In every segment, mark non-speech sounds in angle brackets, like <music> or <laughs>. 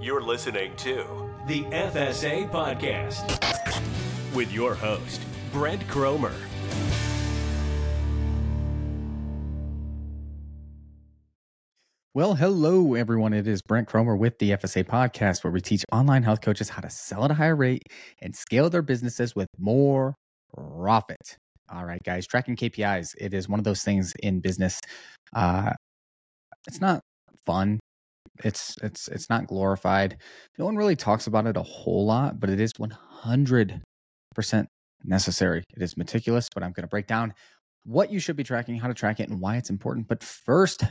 You're listening to the FSA Podcast with your host, Brent Cromer. Well, hello, everyone. It is Brent Cromer with the FSA Podcast, where we teach online health coaches how to sell at a higher rate and scale their businesses with more profit. All right, guys, tracking KPIs. It is one of those things in business. Uh, it's not fun. It's it's it's not glorified. No one really talks about it a whole lot, but it is 100% necessary. It is meticulous, but I'm going to break down what you should be tracking, how to track it, and why it's important. But first,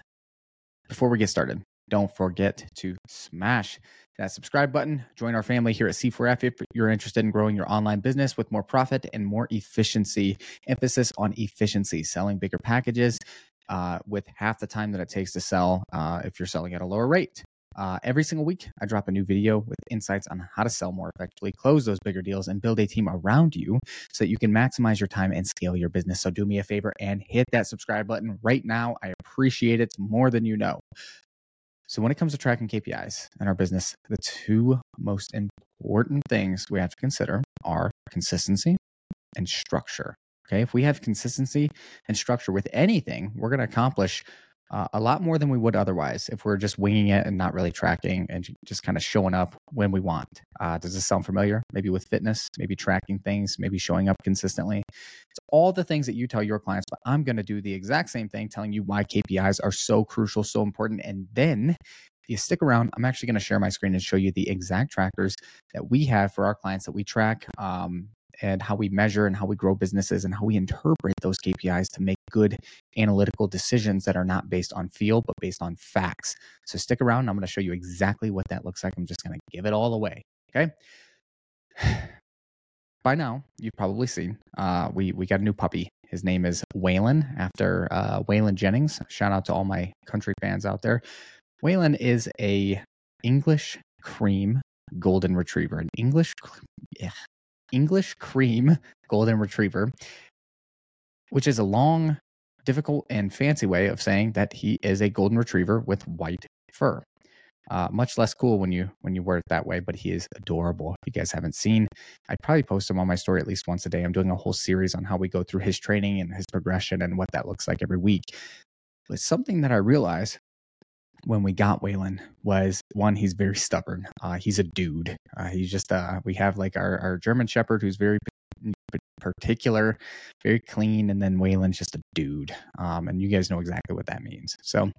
before we get started, don't forget to smash that subscribe button. Join our family here at C4F if you're interested in growing your online business with more profit and more efficiency. Emphasis on efficiency, selling bigger packages uh, with half the time that it takes to sell uh, if you're selling at a lower rate. Uh, every single week, I drop a new video with insights on how to sell more effectively, close those bigger deals, and build a team around you so that you can maximize your time and scale your business. So, do me a favor and hit that subscribe button right now. I appreciate it more than you know. So, when it comes to tracking KPIs in our business, the two most important things we have to consider are consistency and structure. Okay. If we have consistency and structure with anything, we're going to accomplish uh, a lot more than we would otherwise if we're just winging it and not really tracking and just kind of showing up when we want. Uh, does this sound familiar? Maybe with fitness, maybe tracking things, maybe showing up consistently. It's all the things that you tell your clients, but I'm going to do the exact same thing, telling you why KPIs are so crucial, so important. And then if you stick around, I'm actually going to share my screen and show you the exact trackers that we have for our clients that we track um, and how we measure and how we grow businesses and how we interpret those KPIs to make good analytical decisions that are not based on feel, but based on facts. So stick around. I'm going to show you exactly what that looks like. I'm just going to give it all away. Okay. <sighs> By now, you've probably seen uh, we we got a new puppy. His name is Waylon, after uh, Waylon Jennings. Shout out to all my country fans out there. Waylon is a English cream golden retriever. An English, English cream golden retriever, which is a long, difficult, and fancy way of saying that he is a golden retriever with white fur. Uh, much less cool when you when you wear it that way, but he is adorable. If you guys haven't seen, I probably post him on my story at least once a day. I'm doing a whole series on how we go through his training and his progression and what that looks like every week. But something that I realized when we got Waylon was one, he's very stubborn. Uh, he's a dude. Uh, he's just, uh, we have like our, our German Shepherd who's very particular, very clean. And then Waylon's just a dude. Um, and you guys know exactly what that means. So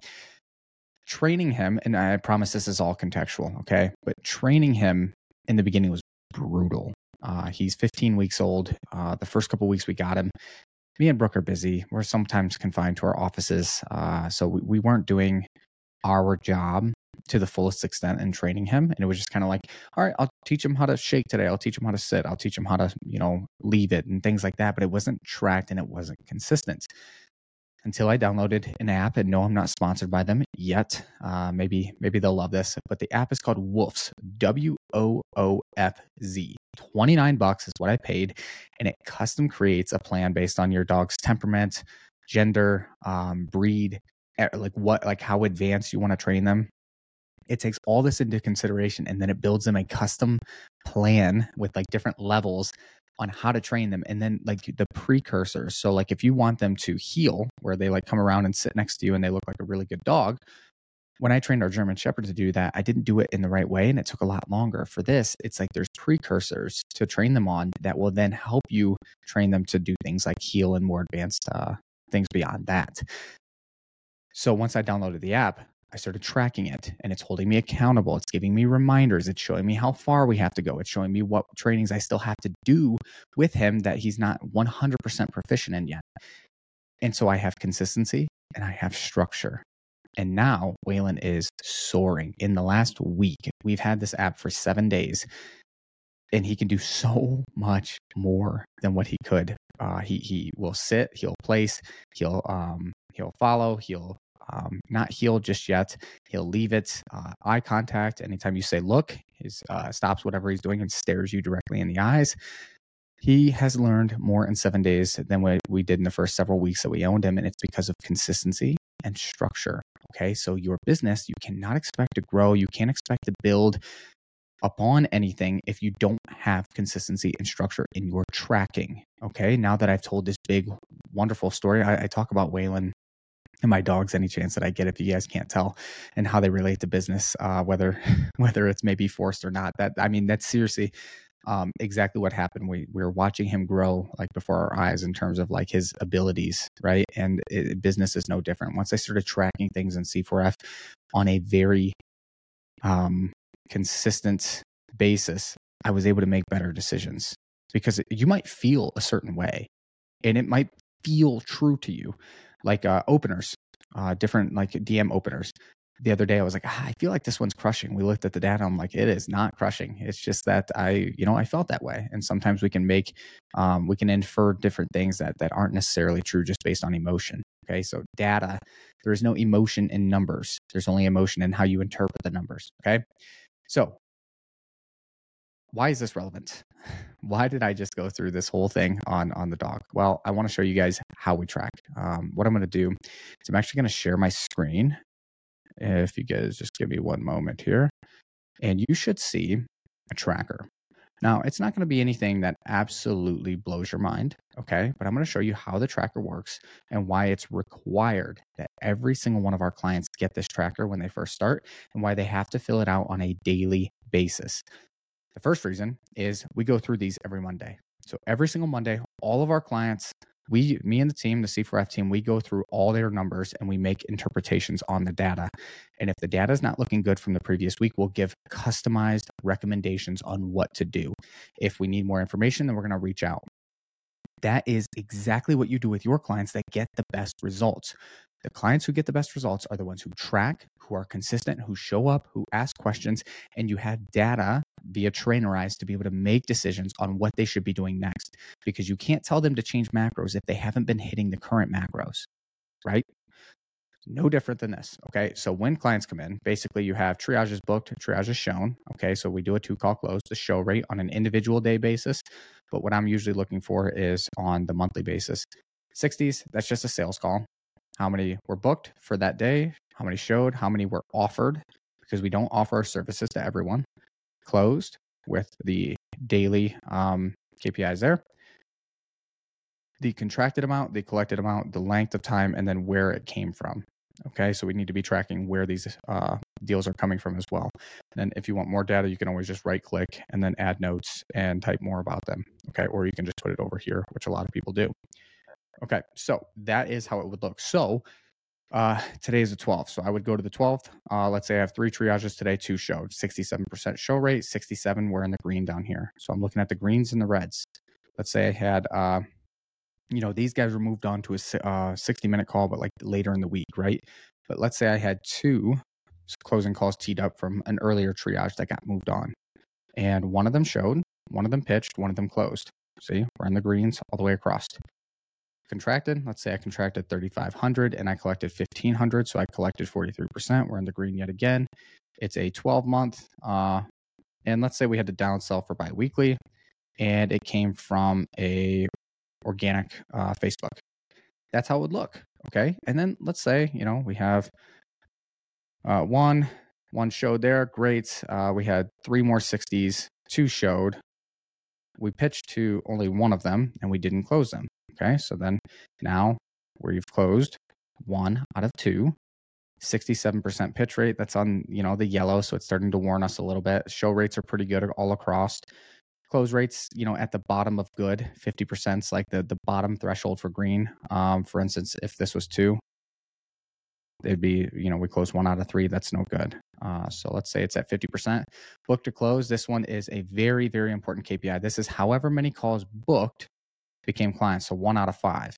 training him, and I promise this is all contextual, okay? But training him in the beginning was brutal. Uh, he's 15 weeks old. Uh, the first couple weeks we got him, me and Brooke are busy. We're sometimes confined to our offices. Uh, so we, we weren't doing our job to the fullest extent in training him. And it was just kind of like, all right, I'll teach him how to shake today. I'll teach him how to sit. I'll teach him how to, you know, leave it and things like that. But it wasn't tracked and it wasn't consistent until I downloaded an app. And no, I'm not sponsored by them yet. Uh, maybe, maybe they'll love this. But the app is called Woofz, W O O F Z. 29 bucks is what I paid. And it custom creates a plan based on your dog's temperament, gender, um, breed, like what like how advanced you want to train them it takes all this into consideration and then it builds them a custom plan with like different levels on how to train them and then like the precursors. So like if you want them to heel where they like come around and sit next to you and they look like a really good dog when i trained our german shepherd to do that i didn't do it in the right way and it took a lot longer. For this it's like there's precursors to train them on that will then help you train them to do things like heel and more advanced uh, things beyond that so once I downloaded the app, I started tracking it and it's holding me accountable. It's giving me reminders. It's showing me how far we have to go. It's showing me what trainings I still have to do with him that he's not 100% proficient in yet. And so I have consistency and I have structure. And now Waylon is soaring. In the last week, we've had this app for seven days and he can do so much more than what he could. Uh, he he will sit, he'll place, he'll um, He'll follow. He'll um, not heeled just yet. He'll leave it. Uh, eye contact. Anytime you say look, he uh, stops whatever he's doing and stares you directly in the eyes. He has learned more in seven days than what we did in the first several weeks that we owned him, and it's because of consistency and structure. Okay. So your business, you cannot expect to grow. You can't expect to build upon anything if you don't have consistency and structure in your tracking. Okay. Now that I've told this big, wonderful story, I, I talk about Waylon and my dogs any chance that I get if you guys can't tell and how they relate to business, uh, whether <laughs> whether it's maybe forced or not. That I mean, that's seriously um, exactly what happened. We, we were watching him grow like before our eyes in terms of like his abilities, right? And it, business is no different. Once I started tracking things in C4F on a very um, consistent basis, I was able to make better decisions because you might feel a certain way and it might feel true to you, like uh, openers, uh, different like DM openers the other day I was like, ah, I feel like this one's crushing. We looked at the data. I'm like, it is not crushing. It's just that I, you know, I felt that way. And sometimes we can make, um, we can infer different things that that aren't necessarily true just based on emotion. Okay, so data, there is no emotion in numbers. There's only emotion in how you interpret the numbers. Okay, so why is this relevant? <laughs> Why did I just go through this whole thing on on the dog? Well, I want to show you guys how we track. Um, what I'm going to do is I'm actually going to share my screen if you guys just give me one moment here, and you should see a tracker. Now, it's not going to be anything that absolutely blows your mind, okay? But I'm going to show you how the tracker works and why it's required that every single one of our clients get this tracker when they first start and why they have to fill it out on a daily basis. The first reason is we go through these every Monday. So every single Monday, all of our clients we me and the team the c4f team we go through all their numbers and we make interpretations on the data. And if the data is not looking good from the previous week we'll give customized recommendations on what to do. If we need more information then we're going to reach out. That is exactly what you do with your clients that get the best results the clients who get the best results are the ones who track, who are consistent, who show up, who ask questions, and you have data via trainerized to be able to make decisions on what they should be doing next. Because you can't tell them to change macros if they haven't been hitting the current macros, right? No different than this. Okay. So when clients come in, basically you have triages booked, triages shown. Okay. So we do a two call close, the show rate on an individual day basis. But what I'm usually looking for is on the monthly basis. 60s, that's just a sales call how many were booked for that day, how many showed, how many were offered, because we don't offer our services to everyone. Closed with the daily um, KPIs there. The contracted amount, the collected amount, the length of time, and then where it came from. Okay, so we need to be tracking where these uh, deals are coming from as well. And if you want more data, you can always just right click and then add notes and type more about them. Okay, or you can just put it over here, which a lot of people do. Okay, so that is how it would look. So uh, today is the 12th. So I would go to the 12th. Uh, let's say I have three triages today, two showed, 67% show rate, 67 were in the green down here. So I'm looking at the greens and the reds. Let's say I had, uh, you know, these guys were moved on to a uh, 60 minute call, but like later in the week, right? But let's say I had two closing calls teed up from an earlier triage that got moved on. And one of them showed, one of them pitched, one of them closed. See, we're in the greens all the way across contracted. Let's say I contracted 3,500 and I collected 1,500. So I collected 43%. We're in the green yet again. It's a 12 month. Uh, and let's say we had to downsell for biweekly and it came from a organic uh, Facebook. That's how it would look. Okay. And then let's say, you know, we have uh, one, one showed there. Great. Uh, we had three more 60s, two showed. We pitched to only one of them and we didn't close them. Okay, so then now where you've closed one out of two. 67% pitch rate. That's on, you know, the yellow. So it's starting to warn us a little bit. Show rates are pretty good all across. Close rates, you know, at the bottom of good, 50% is like the, the bottom threshold for green. Um, for instance, if this was two, it'd be, you know, we close one out of three. That's no good. Uh, so let's say it's at 50%. Book to close. This one is a very, very important KPI. This is however many calls booked became clients. So one out of five.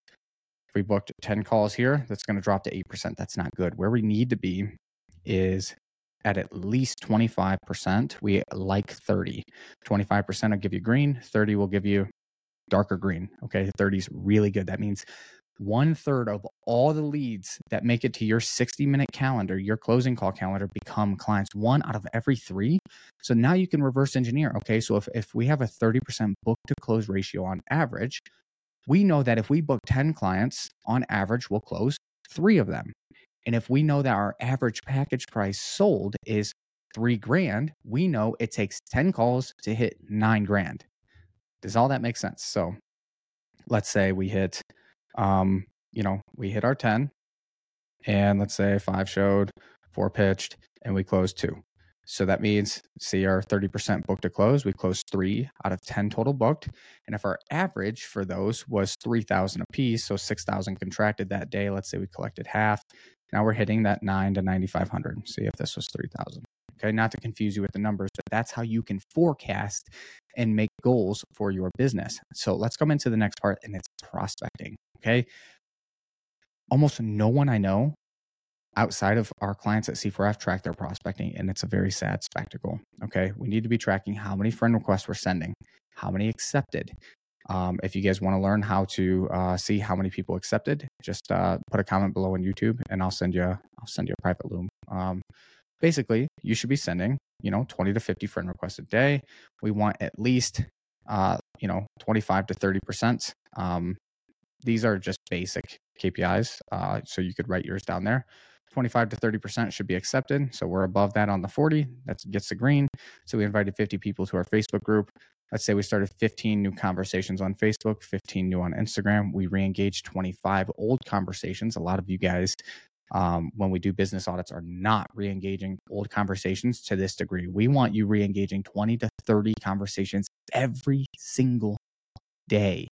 If we booked 10 calls here, that's going to drop to 8%. That's not good. Where we need to be is at at least 25%. We like 30. 25% will give you green, 30 will give you darker green. Okay. 30 is really good. That means one third of all the leads that make it to your 60 minute calendar, your closing call calendar, become clients. One out of every three. So now you can reverse engineer. Okay. So if, if we have a 30% book to close ratio on average, we know that if we book 10 clients on average, we'll close three of them. And if we know that our average package price sold is three grand, we know it takes 10 calls to hit nine grand. Does all that make sense? So let's say we hit, um, you know, we hit our 10 and let's say five showed, four pitched, and we closed two. So that means, see our 30% book to close, we closed three out of 10 total booked. And if our average for those was 3,000 a piece, so 6,000 contracted that day, let's say we collected half. Now we're hitting that nine to 9,500. See if this was 3,000. Okay. Not to confuse you with the numbers, but that's how you can forecast and make goals for your business. So let's come into the next part and it's prospecting. Okay. Almost no one I know outside of our clients at C4F track their prospecting, and it's a very sad spectacle. Okay. We need to be tracking how many friend requests we're sending, how many accepted. Um, if you guys want to learn how to uh, see how many people accepted, just uh, put a comment below on YouTube, and I'll send you I'll send you a private loom. Um, basically, you should be sending you know 20 to 50 friend requests a day. We want at least uh, you know 25 to 30 percent. Um, these are just basic KPIs, uh, so you could write yours down there. 25 to 30% should be accepted. So we're above that on the 40. That gets the green. So we invited 50 people to our Facebook group. Let's say we started 15 new conversations on Facebook, 15 new on Instagram. We re engaged 25 old conversations. A lot of you guys, um, when we do business audits, are not re engaging old conversations to this degree. We want you re engaging 20 to 30 conversations every single day.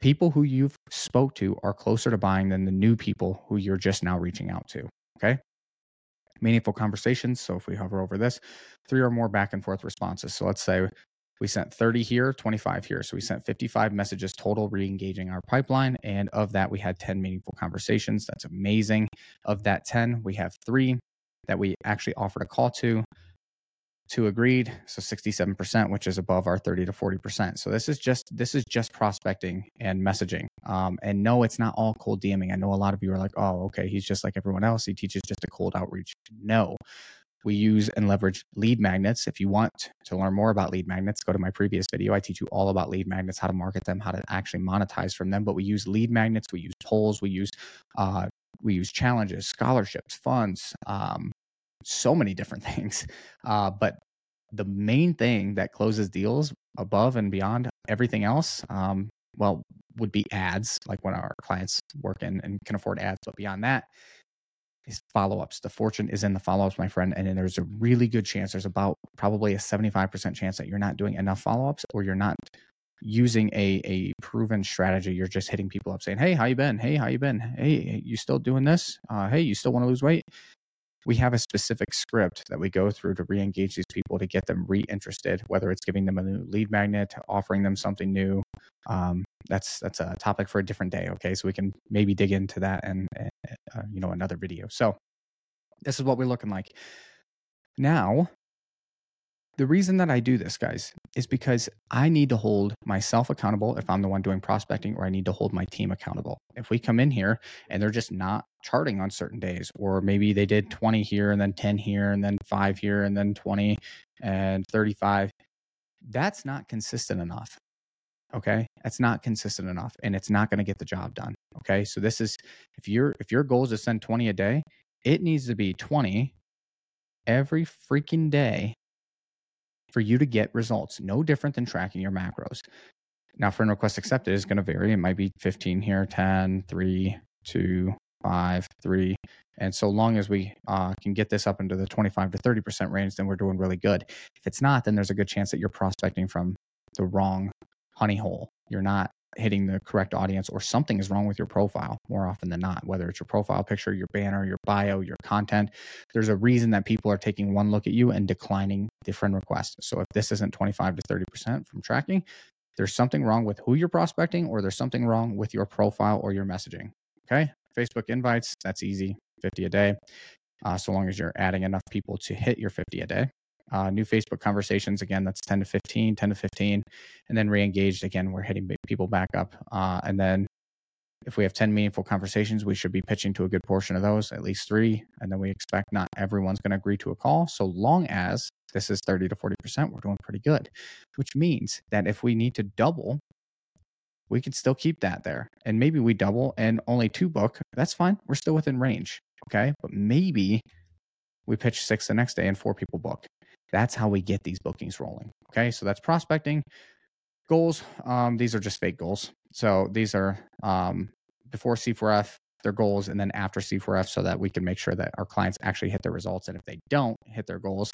People who you've spoke to are closer to buying than the new people who you're just now reaching out to okay? Meaningful conversations so if we hover over this three or more back and forth responses. So let's say we sent 30 here 25 here. So we sent 55 messages total re-engaging our pipeline. And of that we had 10 meaningful conversations. That's amazing. Of that 10 we have three that we actually offered a call to two agreed. So 67% which is above our 30 to 40% so this is just this is just prospecting and messaging. Um, and no it's not all cold dming. I know a lot of you are like oh okay he's just like everyone else. He teaches just a cold outreach. No we use and leverage lead magnets if you want to learn more about lead magnets go to my previous video i teach you all about lead magnets how to market them how to actually monetize from them but we use lead magnets we use polls we use uh, we use challenges scholarships funds um, so many different <laughs> things. Uh, but the main thing that closes deals above and beyond everything else, um, well, would be ads, like when our clients work in and can afford ads. But beyond that, is follow ups. The fortune is in the follow ups, my friend. And there's a really good chance, there's about probably a 75% chance that you're not doing enough follow ups or you're not using a, a proven strategy. You're just hitting people up saying, Hey, how you been? Hey, how you been? Hey, you still doing this? Uh, hey, you still want to lose weight? We have a specific script that we go through to re-engage these people to get them re-interested whether it's giving them a new lead magnet offering them something new um, that's that's a topic for a different day okay? So we can maybe dig into that and uh, you know another video. So this is what we're looking like. Now the reason that I do this, guys, is because I need to hold myself accountable if I'm the one doing prospecting, or I need to hold my team accountable. If we come in here and they're just not charting on certain days, or maybe they did 20 here and then 10 here and then five here and then 20 and 35, that's not consistent enough. Okay. That's not consistent enough and it's not going to get the job done. Okay. So this is if your if your goal is to send 20 a day, it needs to be 20 every freaking day for you to get results, no different than tracking your macros. Now, friend request accepted is going to vary. It might be 15 here, 10, 3, 2, 5, 3. And so long as we uh, can get this up into the 25 to 30% range, then we're doing really good. If it's not, then there's a good chance that you're prospecting from the wrong honey hole. You're not hitting the correct audience or something is wrong with your profile more often than not, whether it's your profile picture, your banner, your bio, your content. There's a reason that people are taking one look at you and declining the friend request. So if this isn't 25 to 30% from tracking, there's something wrong with who you're prospecting or there's something wrong with your profile or your messaging. Okay. Facebook invites, that's easy, 50 a day. Uh, so long as you're adding enough people to hit your 50 a day uh, new Facebook conversations. Again, that's 10 to 15, 10 to 15. And then re-engaged, again, we're hitting people back up. Uh, and then if we have 10 meaningful conversations, we should be pitching to a good portion of those, at least three. And then we expect not everyone's going to agree to a call. So long as this is 30 to 40%, we're doing pretty good, which means that if we need to double, we can still keep that there. And maybe we double and only two book. That's fine. We're still within range. Okay. But maybe we pitch six the next day and four people book. That's how we get these bookings rolling. Okay. So that's prospecting goals. Um, these are just fake goals. So these are um, before C4F, their goals, and then after C4F so that we can make sure that our clients actually hit their results. And if they don't hit their goals,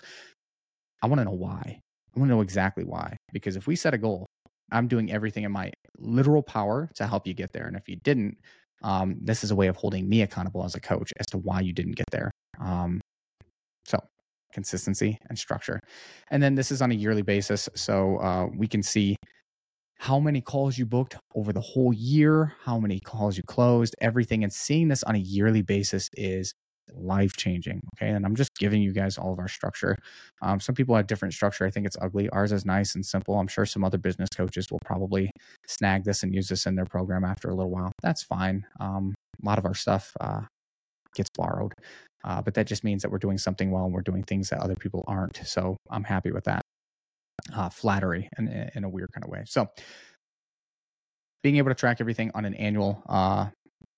I want to know why. I want to know exactly why. Because if we set a goal, I'm doing everything in my literal power to help you get there. And if you didn't, um, this is a way of holding me accountable as a coach as to why you didn't get there. Um, consistency and structure. And then this is on a yearly basis. So uh, we can see how many calls you booked over the whole year, how many calls you closed, everything. And seeing this on a yearly basis is life changing. Okay. And I'm just giving you guys all of our structure. Um, some people have different structure. I think it's ugly. Ours is nice and simple. I'm sure some other business coaches will probably snag this and use this in their program after a little while. That's fine. Um, a lot of our stuff uh, gets borrowed, uh, but that just means that we're doing something well and we're doing things that other people aren't. So I'm happy with that. Uh, flattery in, in a weird kind of way. So being able to track everything on an annual uh,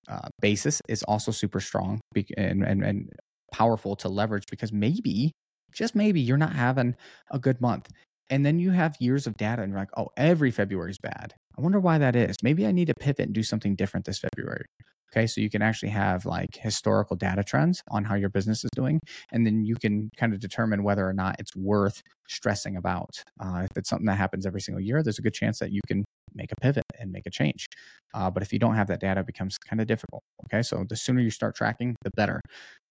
uh, basis is also super strong and, and, and powerful to leverage because maybe, just maybe, you're not having a good month. And then you have years of data and you're like, oh, every February is bad. I wonder why that is. Maybe I need to pivot and do something different this February. Okay. So you can actually have like historical data trends on how your business is doing. And then you can kind of determine whether or not it's worth stressing about. Uh, if it's something that happens every single year, there's a good chance that you can make a pivot and make a change. Uh, but if you don't have that data, it becomes kind of difficult. Okay. So the sooner you start tracking, the better.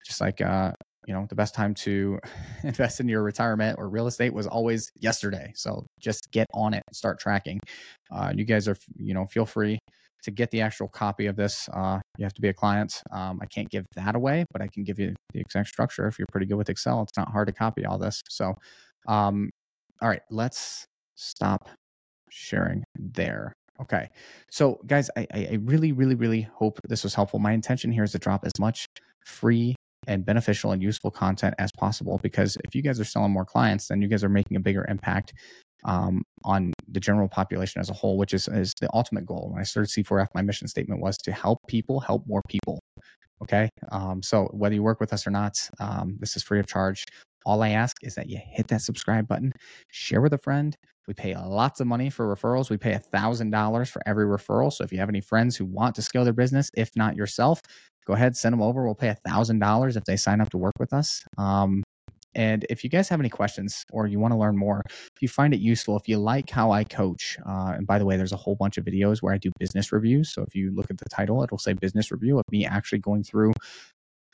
Just like, uh, you know, the best time to <laughs> invest in your retirement or real estate was always yesterday. So just get on it start tracking. Uh, you guys are, you know, feel free to get the actual copy of this, uh, you have to be a client. Um, I can't give that away, but I can give you the exact structure. If you're pretty good with Excel, it's not hard to copy all this. So, um, all right, let's stop sharing there. Okay. So, guys, I, I really, really, really hope this was helpful. My intention here is to drop as much free and beneficial and useful content as possible because if you guys are selling more clients, then you guys are making a bigger impact um, on the general population as a whole, which is, is the ultimate goal. When I started C4F, my mission statement was to help people help more people. Okay. Um, so whether you work with us or not, um, this is free of charge. All I ask is that you hit that subscribe button, share with a friend. We pay lots of money for referrals. We pay $1,000 for every referral. So if you have any friends who want to scale their business, if not yourself, go ahead, send them over. We'll pay $1,000 if they sign up to work with us. Um, and if you guys have any questions or you want to learn more, if you find it useful, if you like how I coach, uh, and by the way, there's a whole bunch of videos where I do business reviews. So if you look at the title, it'll say business review of me actually going through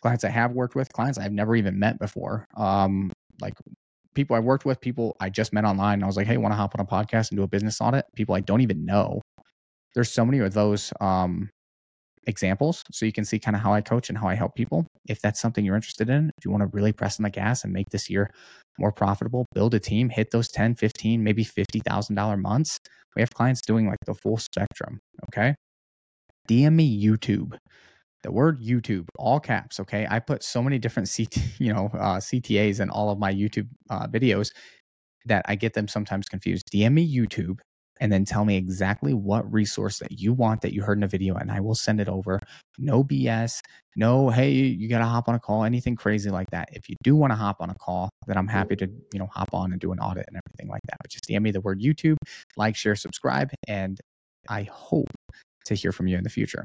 clients I have worked with, clients I've never even met before. Um, like people I worked with, people I just met online. I was like, hey, want to hop on a podcast and do a business audit? People I don't even know. There's so many of those um, examples so you can see kind of how I coach and how I help people. If that's something you're interested in, if you want to really press on the gas and make this year more profitable, build a team, hit those 10, 15, maybe $50,000 months. We have clients doing like the full spectrum. Okay. DM me YouTube. The word YouTube, all caps. Okay. I put so many different CT, <laughs> you know, uh, CTAs in all of my YouTube uh, videos that I get them sometimes confused. DM me YouTube and then tell me exactly what resource that you want that you heard in a video and I will send it over. No BS, no, hey, you got to hop on a call, anything crazy like that. If you do want to hop on a call, then I'm happy to, you know, hop on and do an audit and everything like that. But just DM me the word YouTube, like, share, subscribe, and I hope to hear from you in the future.